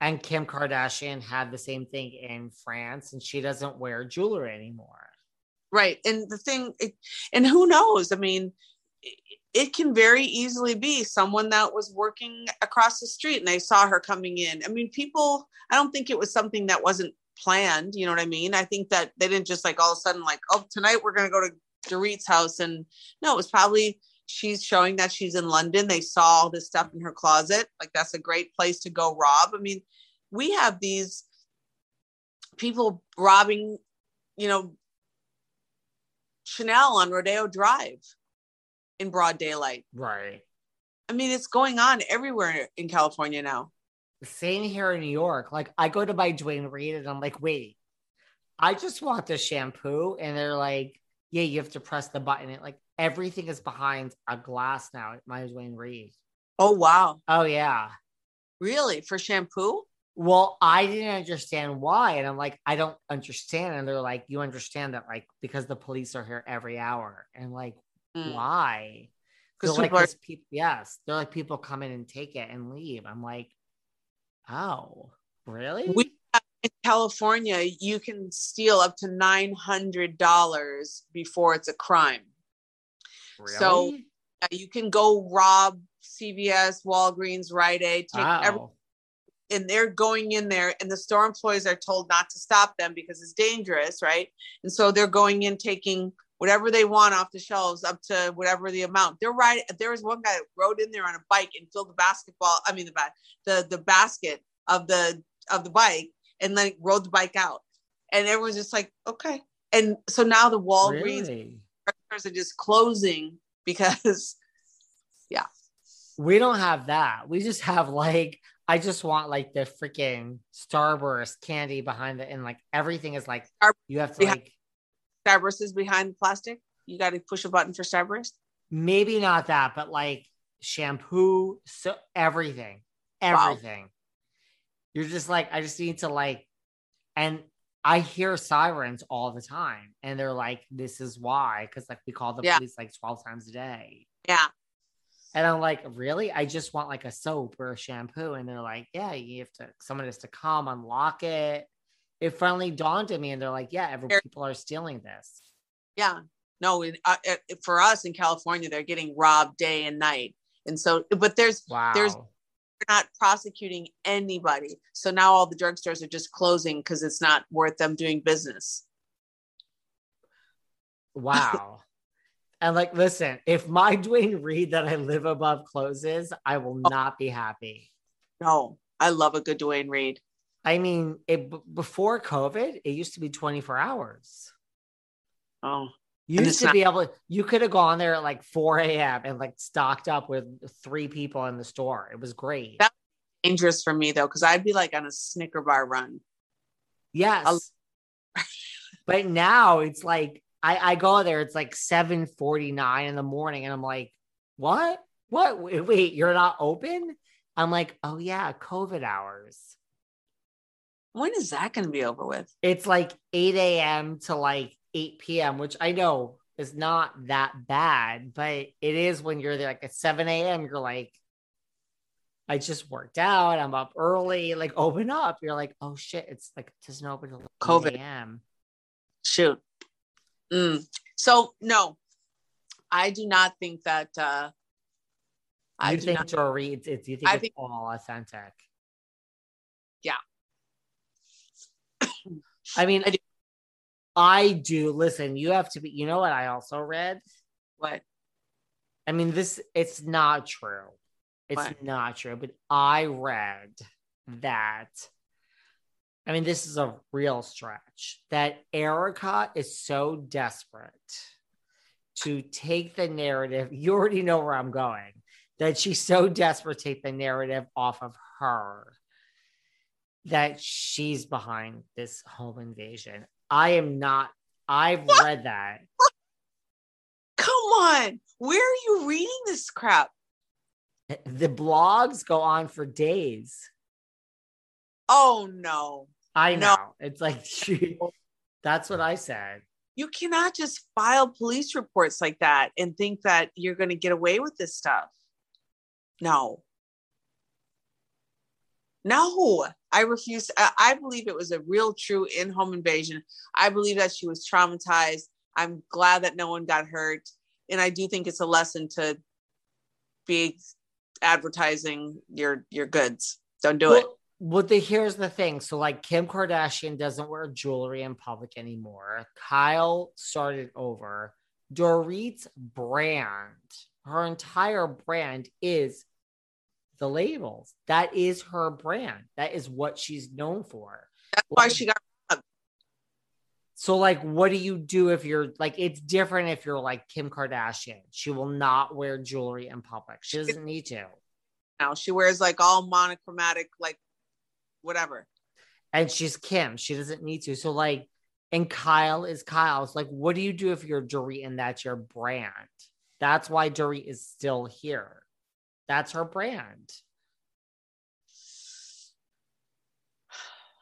And Kim Kardashian had the same thing in France and she doesn't wear jewelry anymore. right and the thing it, and who knows i mean it, it can very easily be someone that was working across the street and they saw her coming in i mean people i don't think it was something that wasn't planned you know what i mean i think that they didn't just like all of a sudden like oh tonight we're going to go to Dorit's house and no it was probably she's showing that she's in london they saw all this stuff in her closet like that's a great place to go rob i mean we have these people robbing you know Chanel on Rodeo Drive in broad daylight. Right. I mean, it's going on everywhere in California now. Same here in New York. Like I go to buy Duane Reade and I'm like, wait, I just want the shampoo. And they're like, yeah, you have to press the button. It like everything is behind a glass now at my Duane Reade. Oh, wow. Oh yeah. Really? For shampoo? Well, I didn't understand why. And I'm like, I don't understand. And they're like, you understand that, like, because the police are here every hour. And like, Mm. why? Because like, people are, yes. They're like, people come in and take it and leave. I'm like, oh, really? we in California, you can steal up to $900 before it's a crime. really? so- Yeah, You can go rob CVS, Walgreens, Rite Aid, take every, oh, and they're going in there and the store employees are told not to stop them because it's dangerous right and so they're going in taking whatever they want off the shelves up to whatever the amount they're right there was one guy that rode in there on a bike and filled the basketball i mean the ba- the the basket of the of the bike and then rode the bike out and everyone's just like okay and so now the walgreens really? are just closing because [laughs] yeah. We don't have that. We just have like, I just want like the freaking Starburst candy behind it. And like everything is like, you have to like, starburst is behind the plastic you got to push a button for starburst maybe not that, but like shampoo, so everything, Wow. everything. You're just like, I just need to like, and I hear sirens all the time, and they're like, "This is why," because like we call the Yeah. police like twelve times a day, yeah and I'm like, "Really? I just want like a soap or a shampoo," and they're like, "Yeah, you have to. Someone has to come unlock it." It finally dawned on me, and they're like, "Yeah, every people are stealing this." Yeah, no, uh, uh, for us in California, they're getting robbed day and night, and so, but there's Wow. There's- not prosecuting anybody. So now all the drugstores are just closing because it's not worth them doing business. Wow. and like, listen, if my [laughs] Duane Reade that I live above closes, I will Oh. not be happy. No, I love a good Duane Reade. I mean, it before COVID, it used to be 24 hours. Oh, You used to not- be able you could have gone there at like 4 a.m. and like stocked up with three people in the store. It was great. That's dangerous for me though, because I'd be like on a Snicker bar run. yes. [laughs] but now it's like I, I go there, it's like 7:49 in the morning, and I'm like, what? What? Wait, wait, you're not open? I'm like, oh yeah, COVID hours. When is that going to be over with? It's like 8 a.m. to like 8 p.m., which I know is not that bad, but it is when you're there like at 7 a.m. You're like, I just worked out. I'm up early. Like, open up. You're like, oh shit, it's like it doesn't open till 8 COVID. a.m. Shoot. Mm. So no, I do not think that. uh I You think not. Jory, it's, it's you think I it's think- all authentic? Yeah. I mean, I do. I do. Listen, you have to be. You know what? I also read. What? I mean, this. It's not true. It's What? not true. But I read that. I mean, this is a real stretch. That Erika is so desperate to take the narrative. You already know where I'm going. That she's so desperate to take the narrative off of her that she's behind this home invasion. I am not. I've read that. Come on. Where are you reading this crap? The blogs go on for days. Oh no. I know. No. It's like she, [laughs] that's what I said. You cannot just file police reports like that and think that you're going to get away with this stuff. No. No, I refuse. I, I believe it was a real, true in home invasion. I believe that she was traumatized. I'm glad that no one got hurt. And I do think it's a lesson to be advertising your your goods. Don't do it. Well, well, the, here's the thing. So, like, Kim Kardashian doesn't wear jewelry in public anymore. Kyle started over. Dorit's brand, her entire brand is the labels. That is her brand. That is what she's known for. That's why she got So, like, what do you do if you're like, it's different if you're like Kim Kardashian. She will not wear jewelry in public. She doesn't need to. now. She wears like all monochromatic, like whatever. And she's Kim. She doesn't need to. So, like, and Kyle is Kyle's. Like, what do you do if you're Dorit and that's your brand? That's why Dorit is still here. That's her brand.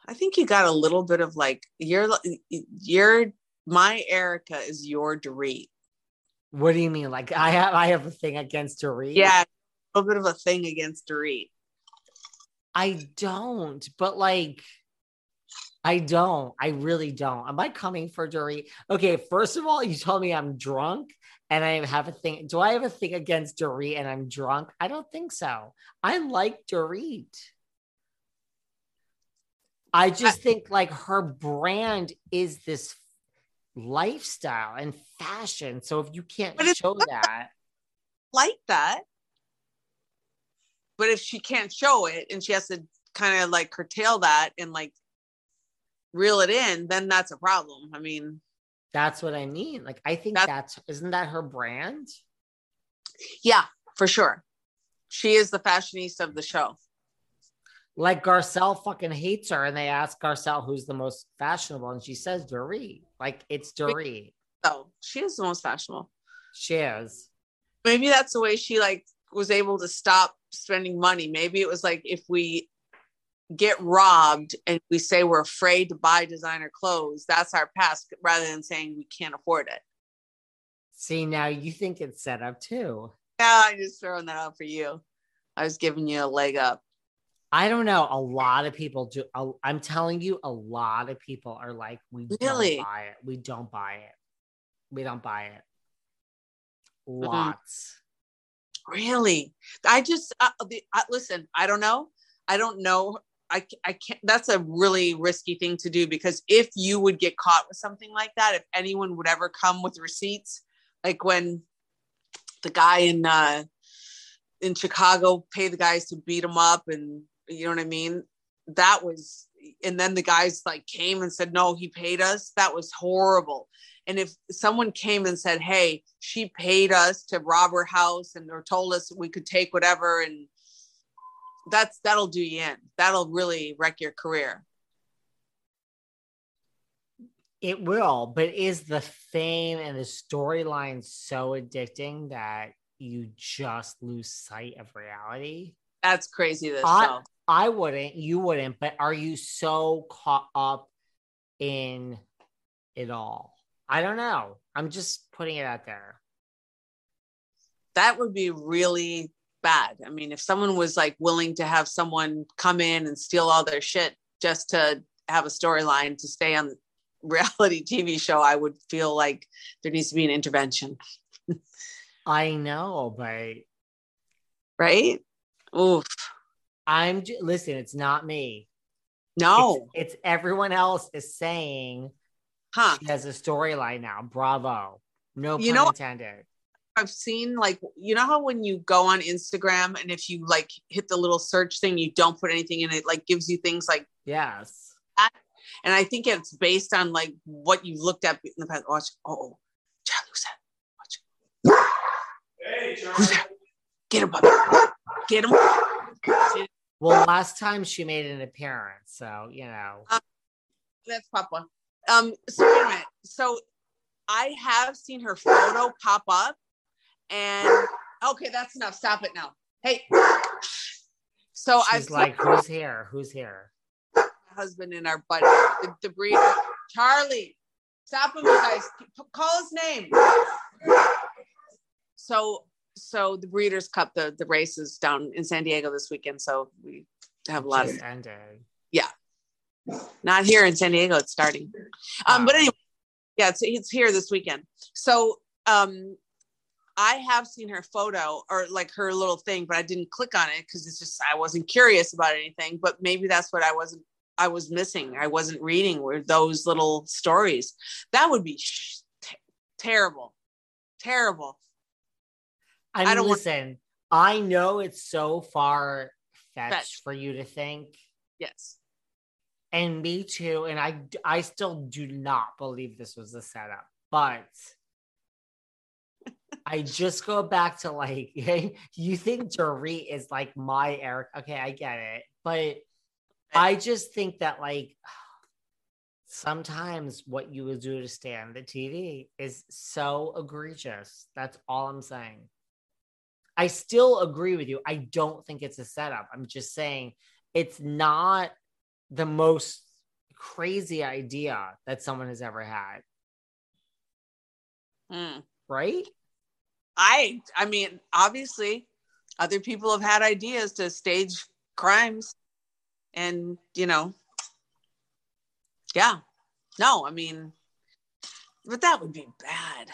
I think you got a little bit of like you're you're my Erika is your Dorit. What do you mean? Like, I have I have a thing against Dorit. Yeah, a little bit of a thing against Dorit. I don't, but like, I don't. I really don't. Am I coming for Dorit? Okay, first of all, you told me I'm drunk and I have a thing. Do I have a thing against Dorit and I'm drunk? I don't think so. I like Dorit. I just think like her brand is this lifestyle and fashion. So if you can't show that, Like that. But if she can't show it and she has to kind of like curtail that and like reel it in, then that's a problem. I mean, that's what I mean. Like I think That's- that's isn't that her brand? yeah, for sure. She is the fashionista of the show. Like Garcelle fucking hates her, and they ask Garcelle who's the most fashionable, and she says Dorit. Like it's Dorit. So oh, she is the most fashionable. She is. maybe that's the way she like was able to stop spending money maybe it was like if we get robbed and we say we're afraid to buy designer clothes that's our past rather than saying we can't afford it See, now you think it's set up too. yeah i'm just throwing that out for you i was giving you a leg up I don't know. A lot of people do. a- I'm telling you, a lot of people are like, we Really? don't buy it. We don't buy it. We don't buy it. Mm-hmm. Lots. really i just uh, the, uh, listen i don't know i don't know I, I can't that's a really risky thing to do because if you would get caught with something like that if anyone would ever come with receipts like when the guy in uh in chicago paid the guys to beat him up and you know what i mean? That was and then the guys like came and said no he paid us. That was horrible. And if someone came and said hey she paid us to rob her house and or told us we could take whatever and that's that'll do you in that'll really wreck your career It will, but is the fame and the storyline so addicting that you just lose sight of reality? that's crazy this I- I wouldn't, you wouldn't, but are you so caught up in it all? I don't know. I'm just putting it out there. that would be really bad i mean if someone was like willing to have someone come in and steal all their shit just to have a storyline to stay on [laughs] reality tv show i would feel like there needs to be an intervention I know, but right oof I'm listen, it's not me. no It's, it's everyone else is saying Huh. She has a storyline now. Bravo. No pun You know- intended. I've seen like you know how when you go on Instagram and if you like hit the little search thing, you don't put anything in it, like gives you things like Yes. and I think it's based on like what you've looked at in the past. Watch, oh, oh, Charlie, who's that? Watch. Hey, Who's that? Get him, puppy. Get him. Well, last time she made an appearance, so you know. That's Papa. Um, so wait a minute. So I have seen her photo pop up, and okay, that's enough. Stop it now. Hey. So She's seen like, who's here? Who's here? husband and our buddy, the, the breeder, Charlie. Stop him, you guys. Call his name. So, so the Breeders' Cup, the the race is down in San Diego this weekend. So we have a lot of ended. not here in San Diego. It's starting. Um, but anyway, yeah, it's it's here this weekend. So um, I have seen her photo or like her little thing, but I didn't click on it because it's just I wasn't curious about anything. But maybe that's what I wasn't. I was missing. I wasn't reading were those little stories. That would be sh- t- terrible, terrible. I mean, don't want- listen, I know it's so far fetched Fetched. for you to think, Yes. and me too. And I, I still do not believe this was a setup, but I just go back to like, [laughs] you think Dorit is like my Eric? Okay, I get it, but I just think that like [sighs] sometimes what you would do to stay on the TV is so egregious. That's all I'm saying. I still agree with you. I don't think it's a setup. I'm just saying it's not the most crazy idea that someone has ever had, Hmm. right? I I mean, obviously, other people have had ideas to stage crimes, and you know, yeah, no, I mean, but that would be bad.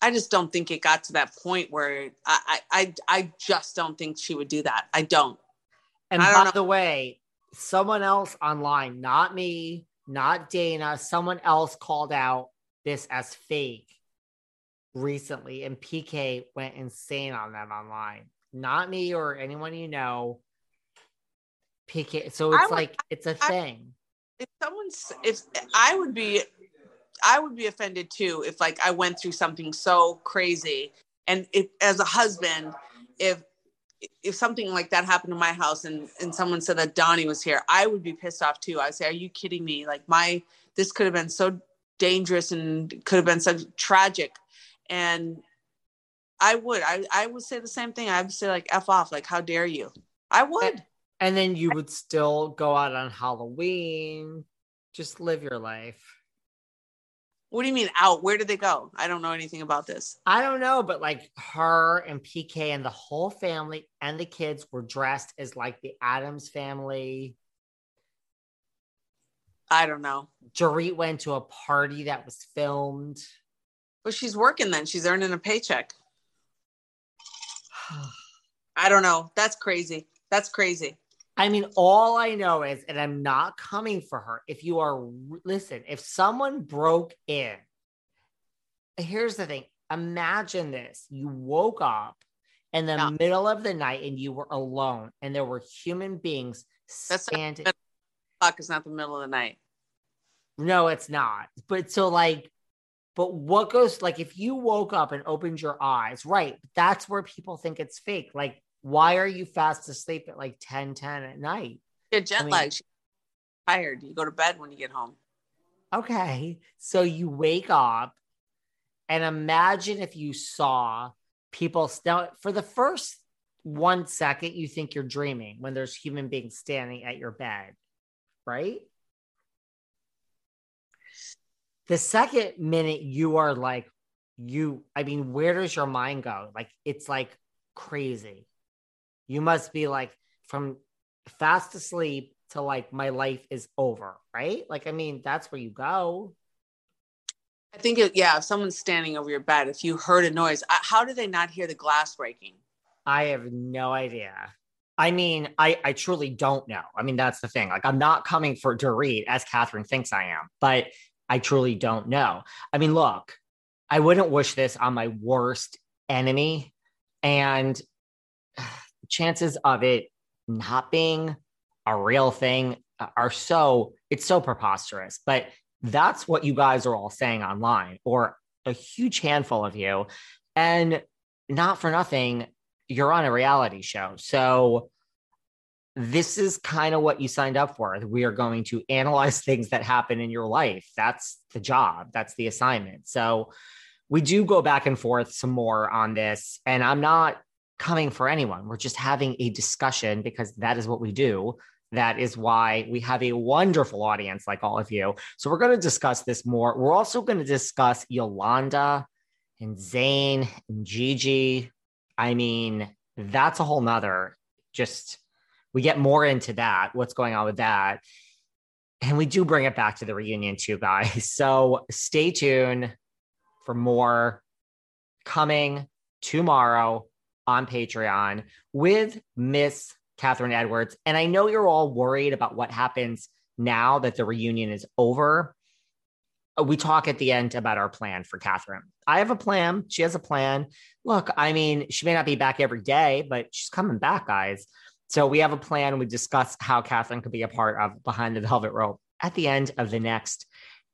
I just don't think it got to that point where I I I, just don't think she would do that. I don't. And I by don't know. the way, someone else online, not me, not Dana, someone else called out this as fake recently, and PK went insane on that online. Not me or anyone you know. PK. So it's would- like it's a I- thing. If someone's if I would be I would be offended too if like I went through something so crazy and if as a husband if if something like that happened to my house and and someone said that Donnie was here I would be pissed off too I'd say are you kidding me like my this could have been so dangerous and could have been so tragic and I would I I would say the same thing. I would say like f off like how dare you? I would. And then you would still go out on Halloween, just live your life. what do you mean out? Where did they go? I don't know anything about this. I don't know, but like her and PK and the whole family and the kids were dressed as like the Addams family. I don't know. Dorit went to a party that was filmed. But she's working then. She's earning a paycheck. [sighs] I don't know. That's crazy. That's crazy. I mean, all I know is, and I'm not coming for her. If you are, listen, if someone broke in, here's the thing imagine this you woke up in the Yeah. middle of the night and you were alone, and there were human beings That's not- standing. Fuck, it's not the middle of the night. No, it's not. But so like, but what goes like if you woke up and opened your eyes, right? That's where people think it's fake. Like, why are you fast asleep at like 10, 10 at night? You're jet I mean- lag. She's tired. You go to bed when you get home. Okay. So you wake up and imagine if you saw people now for the first one second, you think you're dreaming when there's human beings standing at your bed, right? The second minute you are like, you, I mean, where does your mind go? Like, it's like crazy. You must be like from fast asleep to like my life is over, right? Like, I mean, that's where you go. I think, it, yeah, if someone's standing over your bed, if you heard a noise, I, how do they not hear the glass breaking? I have no idea. I mean, I, I truly don't know. I mean, that's the thing. Like, I'm not coming for Dorit as Catherine thinks I am, but I truly don't know. I mean, look, I wouldn't wish this on my worst enemy. And [sighs] chances of it not being a real thing are so, it's so preposterous. But that's what you guys are all saying online, or a huge handful of you. And not for nothing, you're on a reality show. So this is kind of what you signed up for. We are going to analyze [laughs] things that happen in your life. That's the job, that's the assignment. So we do go back and forth some more on this. And I'm not coming for anyone. We're just having a discussion because that is what we do. That is why we have a wonderful audience like all of you. So we're going to discuss this more. We're also going to discuss Yolanda and Zayn and Gigi. I mean, that's a whole nother just we get more into that, what's going on with that. And we do bring it back to the reunion too, [laughs] guys. So stay tuned for more coming tomorrow on Patreon with Miss Catherine Edwards. And I know you're all worried about what happens now that the reunion is over. Uh, we talk at the end about our plan for Catherine. I have a plan. She has a plan. Look, I mean, she may not be back every day, but she's coming back, guys. So we have a plan. We discuss how Catherine could be a part of Behind the Velvet Rope at the end of the next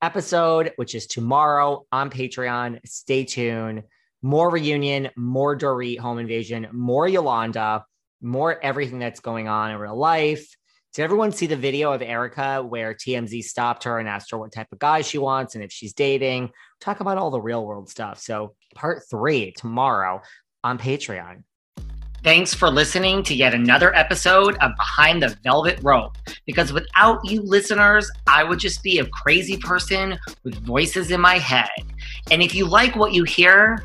episode, which is tomorrow on Patreon. Stay tuned. More reunion, more Dorit home invasion, more Yolanda, more everything that's going on in real life. Did everyone see the video of Erika where TMZ stopped her and asked her what type of guy she wants and if she's dating? Talk about all the real world stuff. So, part three tomorrow on Patreon. Thanks for listening to yet another episode of Behind the Velvet Rope. Because without you listeners, I would just be a crazy person with voices in my head. And if you like what you hear,